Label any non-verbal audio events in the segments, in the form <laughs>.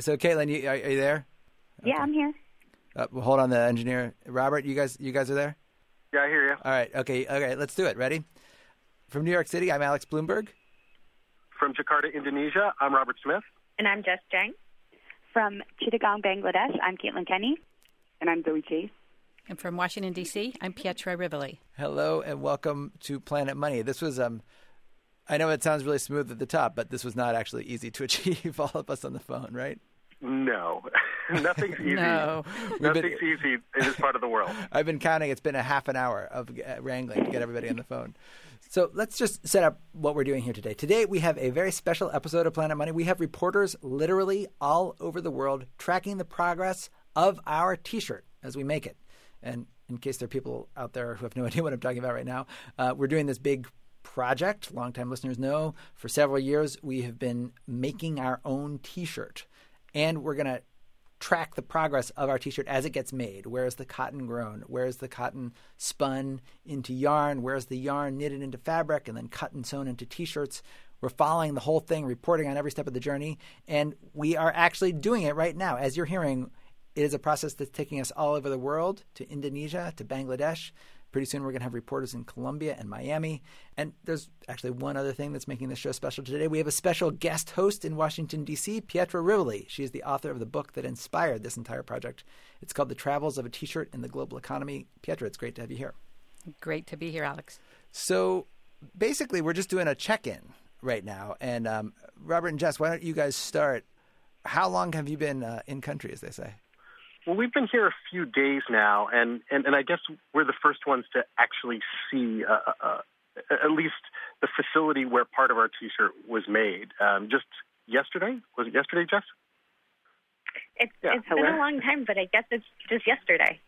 so Caitlin, you, are, are you there? Yeah, I'm here. Uh, well, hold on, the engineer, Robert. You guys, you guys are there. Yeah, I hear you. All right. Okay. Okay. Let's do it. Ready? From New York City, I'm Alex Blumberg. From Jakarta, Indonesia, I'm Robert Smith. And I'm Jess Jiang. From Chittagong, Bangladesh, I'm Caitlin Kenney. And I'm Zoe Chace. And from Washington, D.C., I'm Pietra Rivoli. Hello and welcome to Planet Money. This was, um, I know it sounds really smooth at the top, but this was not actually easy to <laughs> achieve, all of us on the phone, right? No, <laughs> nothing's <laughs> easy. No. Nothing's been, easy in this part of the world. <laughs> I've been counting. It's been a half an hour of uh, wrangling to get everybody on the phone. So let's just set up what we're doing here today. Today we have a very special episode of Planet Money. We have reporters literally all over the world tracking the progress of our T-shirt as we make it. And in case there are people out there who have no idea what I'm talking about right now, uh, we're doing this big project. Longtime listeners know for several years we have been making our own T-shirt and we're going to track the progress of our t-shirt as it gets made. Where is the cotton grown? Where is the cotton spun into yarn? Where is the yarn knitted into fabric and then cut and sewn into t-shirts? We're following the whole thing, reporting on every step of the journey, and we are actually doing it right now. As you're hearing, it is a process that's taking us all over the world to Indonesia, to Bangladesh, Pretty soon, we're going to have reporters in Colombia and Miami. And there's actually one other thing that's making this show special today. We have a special guest host in Washington, D.C., Pietra Rivoli. She is the author of the book that inspired this entire project. It's called The Travels of a T shirt in the Global Economy. Pietra, it's great to have you here. Great to be here, Alex. So basically, we're just doing a check in right now. And um, Robert and Jess, why don't you guys start? How long have you been uh, in country, as they say? Well, we've been here a few days now, and, and, and I guess we're the first ones to actually see uh, uh, uh, at least the facility where part of our T-shirt was made. Um, just yesterday, was it yesterday, Jess? It's, yeah. it's been a long time, but I guess it's just yesterday.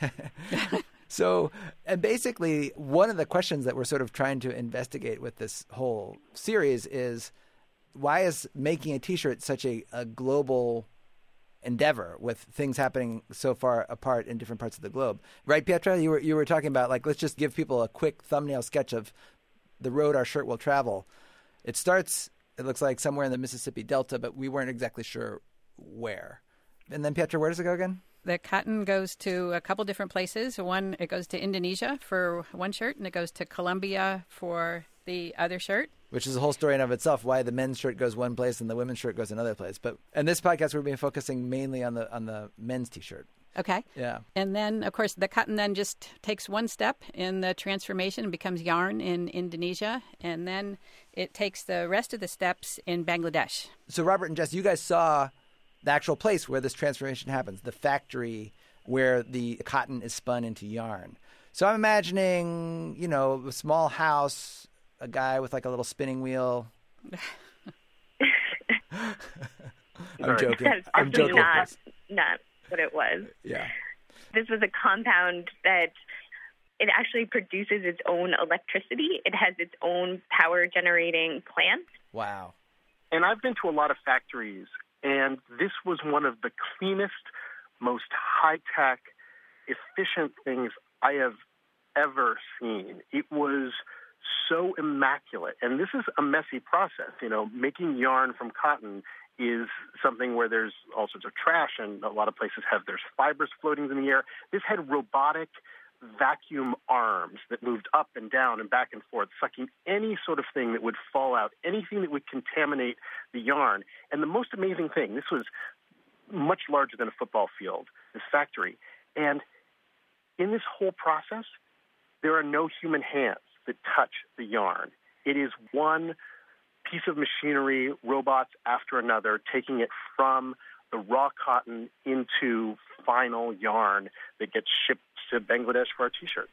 <laughs> so, and basically, one of the questions that we're sort of trying to investigate with this whole series is why is making a T-shirt such a, a global endeavor with things happening so far apart in different parts of the globe. Right, Pietra? You were you were talking about like let's just give people a quick thumbnail sketch of the road our shirt will travel. It starts it looks like somewhere in the Mississippi Delta, but we weren't exactly sure where. And then Pietra, where does it go again? The cotton goes to a couple different places. One, it goes to Indonesia for one shirt, and it goes to Colombia for the other shirt which is a whole story in of itself. Why the men's shirt goes one place and the women's shirt goes another place. But in this podcast, we're being focusing mainly on the on the men's t-shirt. Okay. Yeah. And then, of course, the cotton then just takes one step in the transformation and becomes yarn in Indonesia, and then it takes the rest of the steps in Bangladesh. So, Robert and Jess, you guys saw the actual place where this transformation happens, the factory where the cotton is spun into yarn. So I'm imagining, you know, a small house a guy with like a little spinning wheel. <laughs> I'm joking. That's I'm joking. Not, not what it was. Yeah. This was a compound that it actually produces its own electricity. It has its own power generating plant. Wow. And I've been to a lot of factories, and this was one of the cleanest, most high tech, efficient things I have ever seen. It was so immaculate. And this is a messy process. You know, making yarn from cotton is something where there's all sorts of trash, and a lot of places have there's fibers floating in the air. This had robotic vacuum arms that moved up and down and back and forth, sucking any sort of thing that would fall out, anything that would contaminate the yarn. And the most amazing thing, this was much larger than a football field, this factory. And in this whole process, there are no human hands that touch the yarn. It is one piece of machinery, robots after another, taking it from the raw cotton into final yarn that gets shipped to Bangladesh for our T-shirt.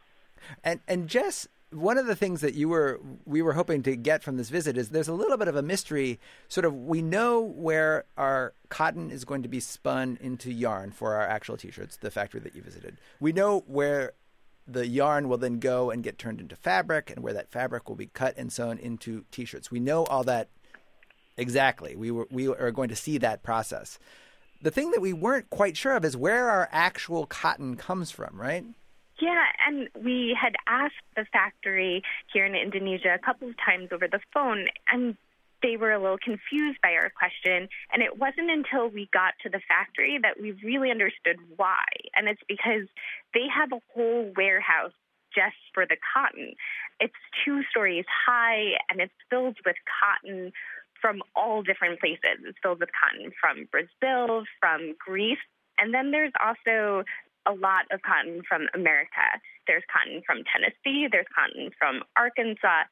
And and Jess, one of the things that you were we were hoping to get from this visit is there's a little bit of a mystery. Sort of, we know where our cotton is going to be spun into yarn for our actual T-shirts, the factory that you visited. We know where the yarn will then go and get turned into fabric, and where that fabric will be cut and sewn into T-shirts. We know all that exactly. We were, we are going to see that process. The thing that we weren't quite sure of is where our actual cotton comes from, right? Yeah, and we had asked the factory here in Indonesia a couple of times over the phone, and they were a little confused by our question. And it wasn't until we got to the factory that we really understood why. And it's because they have a whole warehouse just for the cotton. It's two stories high and it's filled with cotton from all different places. It's filled with cotton from Brazil, from Greece, and then there's also a lot of cotton from America. There's cotton from Tennessee, there's cotton from Arkansas,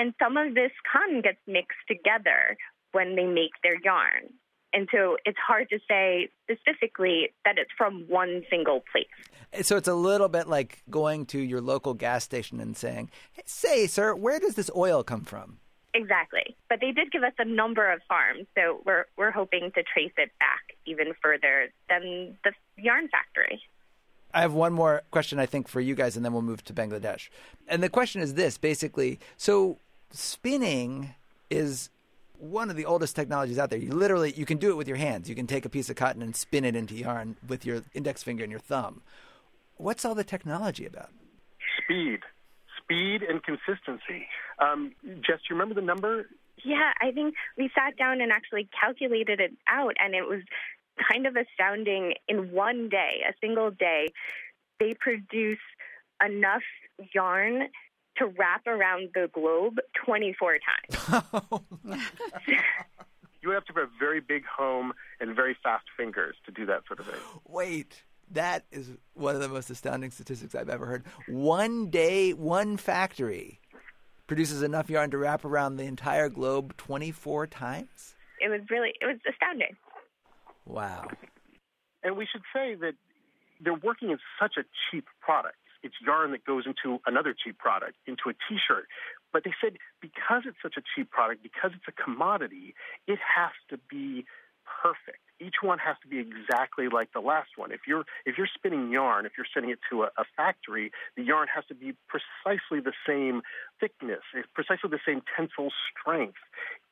and some of this cotton gets mixed together when they make their yarn. And so it's hard to say specifically that it's from one single place. So it's a little bit like going to your local gas station and saying, "Say, sir, where does this oil come from?" Exactly. But they did give us a number of farms, so we're we're hoping to trace it back even further than the yarn factory. I have one more question, I think, for you guys, and then we'll move to Bangladesh. And the question is this basically so spinning is one of the oldest technologies out there. You literally you can do it with your hands. You can take a piece of cotton and spin it into yarn with your index finger and your thumb. What's all the technology about? Speed, speed, and consistency. Um, Jess, do you remember the number? Yeah, I think we sat down and actually calculated it out, and it was kind of astounding. In one day, a single day, they produce enough yarn to wrap around the globe 24 times. <laughs> you would have to have a very big home and very fast fingers to do that sort of thing. Wait, that is one of the most astounding statistics I've ever heard. One day, one factory produces enough yarn to wrap around the entire globe 24 times? It was really, it was astounding. Wow. And we should say that they're working in such a cheap product. It's yarn that goes into another cheap product, into a t shirt. But they said because it's such a cheap product, because it's a commodity, it has to be perfect. Each one has to be exactly like the last one. If you're if you're spinning yarn, if you're sending it to a, a factory, the yarn has to be precisely the same thickness, precisely the same tensile strength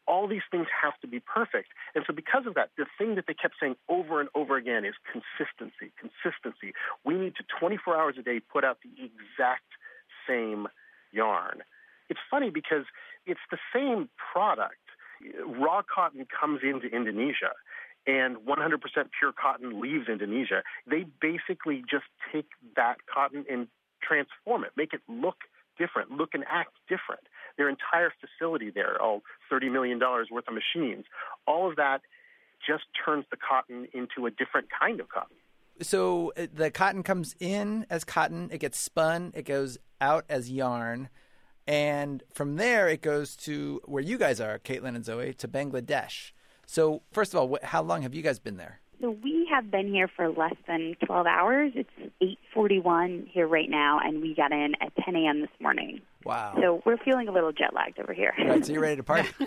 all these things have to be perfect. And so, because of that, the thing that they kept saying over and over again is consistency, consistency. We need to 24 hours a day put out the exact same yarn. It's funny because it's the same product. Raw cotton comes into Indonesia and 100% pure cotton leaves Indonesia. They basically just take that cotton and transform it, make it look different, look and act different their entire facility there, all $30 million worth of machines. All of that just turns the cotton into a different kind of cotton. So uh, the cotton comes in as cotton, it gets spun, it goes out as yarn, and from there it goes to where you guys are, Caitlin and Zoe, to Bangladesh. So first of all, how long have you guys been there? So we have been here for less than 12 hours. It's 8:41 here right now, and we got in at 10 a.m. this morning. Wow! So we're feeling a little jet lagged over here. Right. So you're ready to party? <laughs>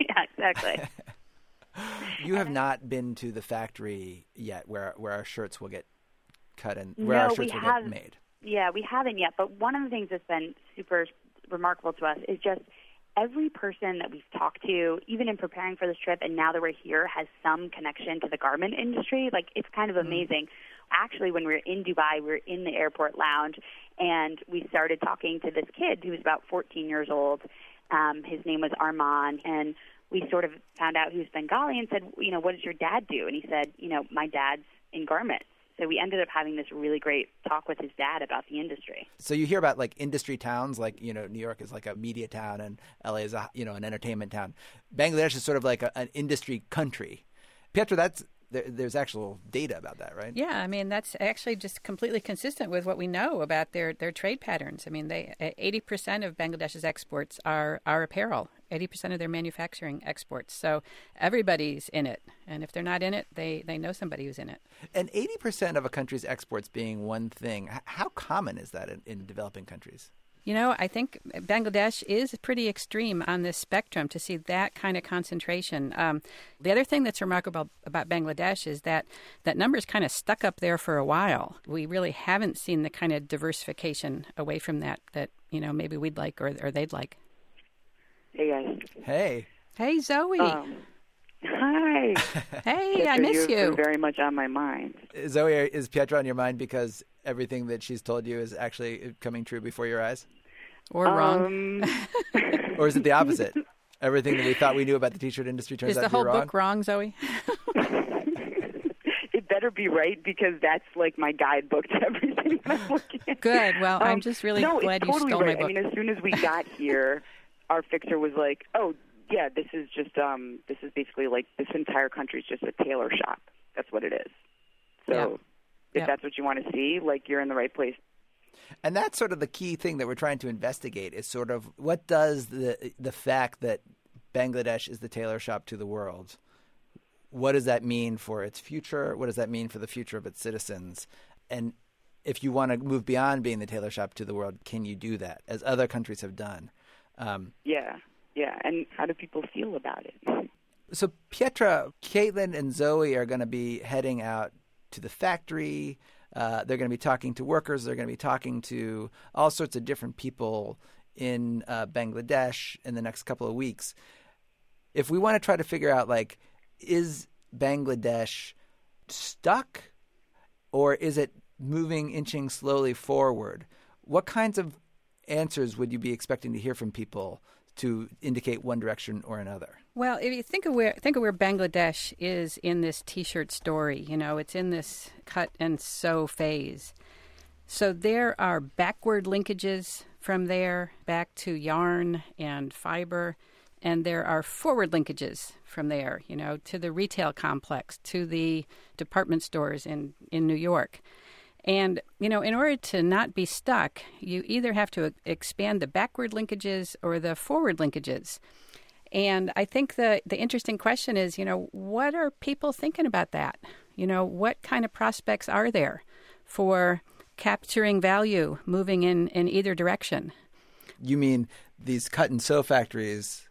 yeah, exactly. <laughs> you have not been to the factory yet, where where our shirts will get cut and where no, our shirts will have, get made. Yeah, we haven't yet. But one of the things that's been super remarkable to us is just every person that we've talked to, even in preparing for this trip and now that we're here, has some connection to the garment industry. Like, it's kind of mm-hmm. amazing. Actually, when we were in Dubai, we were in the airport lounge and we started talking to this kid who was about 14 years old. Um, his name was Arman, and we sort of found out he was Bengali and said, you know, what does your dad do? And he said, you know, my dad's in garments. So we ended up having this really great talk with his dad about the industry. So you hear about like industry towns, like you know, New York is like a media town, and LA is a you know an entertainment town. Bangladesh is sort of like a, an industry country. Pietra, that's there, there's actual data about that, right? Yeah, I mean that's actually just completely consistent with what we know about their, their trade patterns. I mean, they eighty percent of Bangladesh's exports are are apparel. Eighty percent of their manufacturing exports. So everybody's in it, and if they're not in it, they they know somebody who's in it. And eighty percent of a country's exports being one thing, how common is that in, in developing countries? You know, I think Bangladesh is pretty extreme on this spectrum to see that kind of concentration. Um, the other thing that's remarkable about Bangladesh is that that number is kind of stuck up there for a while. We really haven't seen the kind of diversification away from that that you know maybe we'd like or, or they'd like. Hey guys. Hey. Hey Zoe. Um, hi. <laughs> hey, I miss you. Very much on my mind. Zoe, is Pietra on your mind because everything that she's told you is actually coming true before your eyes? Or wrong. Um... <laughs> or is it the opposite? Everything that we thought we knew about the t-shirt industry turns Is out the to be whole wrong. book wrong, Zoe? <laughs> It better be right because that's like my guidebook to everything I'm looking at. Good. Well, I'm Um, just really no, glad it's you totally stole my right. book. I mean, as soon as we got here, our fixer was like, "Oh, yeah, this is just um, this is basically like this entire country is just a tailor shop. That's what it is." So, Yeah. if Yeah. that's what you want to see, like you're in the right place. And that's sort of the key thing that we're trying to investigate is sort of what does the the fact that Bangladesh is the tailor shop to the world, what does that mean for its future? What does that mean for the future of its citizens? And if you want to move beyond being the tailor shop to the world, can you do that as other countries have done? Um, Yeah, yeah. And how do people feel about it? <laughs> so Pietra, Caitlin, and Zoe are going to be heading out to the factory. Uh, they're going to be talking to workers. They're going to be talking to all sorts of different people in uh, Bangladesh in the next couple of weeks. If we want to try to figure out, like, is Bangladesh stuck, or is it moving, inching slowly forward? What kinds of answers would you be expecting to hear from people to indicate one direction or another? Well, if you think of where think of where Bangladesh is in this T-shirt story, you know, it's in this cut and sew phase. So there are backward linkages from there back to yarn and fiber, and there are forward linkages from there, you know, to the retail complex, to the department stores in in New York. And, you know, in order to not be stuck, you either have to expand the backward linkages or the forward linkages. And I think the, the interesting question is, you know, what are people thinking about that? You know, what kind of prospects are there for capturing value moving in, in either direction? You mean these cut and sew factories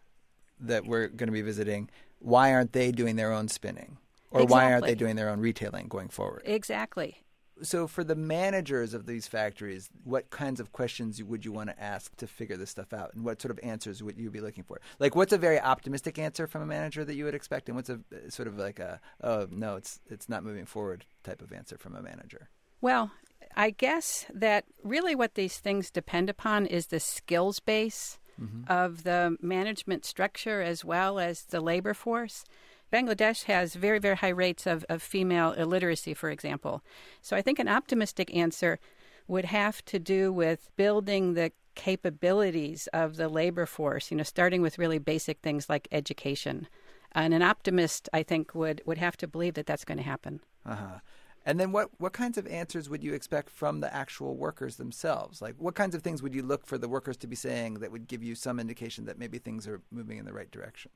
that we're going to be visiting? Why aren't they doing their own spinning? Or why aren't they doing their own retailing going forward? Exactly. So, for the managers of these factories, what kinds of questions would you want to ask to figure this stuff out? And what sort of answers would you be looking for? Like, what's a very optimistic answer from a manager that you would expect? And what's a uh, sort of like a, oh, no, it's, it's not moving forward type of answer from a manager? Well, I guess that really what these things depend upon is the skills base mm-hmm. of the management structure as well as the labor force. Bangladesh has very, very high rates of, of female illiteracy, for example. So I think an optimistic answer would have to do with building the capabilities of the labor force, you know, starting with really basic things like education. And an optimist, I think, would, would have to believe that that's going to happen. Uh huh. And then what, what kinds of answers would you expect from the actual workers themselves? Like, what kinds of things would you look for the workers to be saying that would give you some indication that maybe things are moving in the right direction?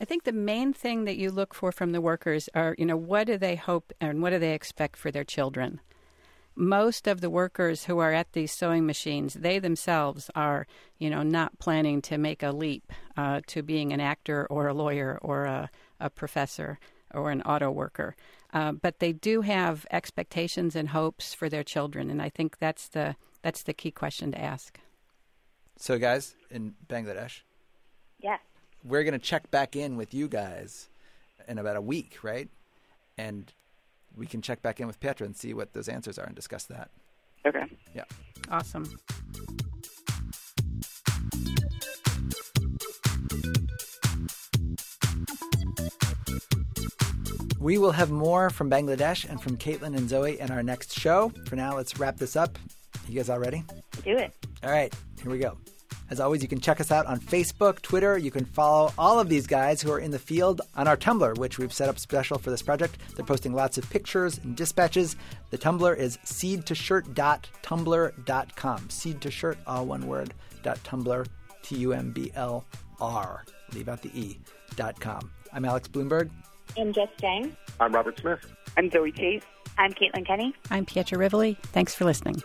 I think the main thing that you look for from the workers are, you know, what do they hope and what do they expect for their children? Most of the workers who are at these sewing machines, they themselves are, you know, not planning to make a leap uh, to being an actor or a lawyer or a, a professor or an auto worker. Uh, but they do have expectations and hopes for their children, and I think that's the that's the key question to ask. So, guys, in Bangladesh, Yes. We're going to check back in with you guys in about a week, right? And we can check back in with Petra and see what those answers are and discuss that. Okay. Yeah. Awesome. We will have more from Bangladesh and from Caitlin and Zoe in our next show. For now, let's wrap this up. You guys all ready? Do it. All right, here we go. As always, you can check us out on Facebook, Twitter. You can follow all of these guys who are in the field on our Tumblr, which we've set up special for this project. They're posting lots of pictures and dispatches. The Tumblr is seedtoshirt.tumblr.com. Seed to shirt, all one word, dot Tumblr, T U M B L R. Leave out the E, dot com. I'm Alex Blumberg. I'm Jess Jiang. I'm Robert Smith. I'm Zoe Tate. I'm Caitlin Kenney. I'm Pietra Rivoli. Thanks for listening.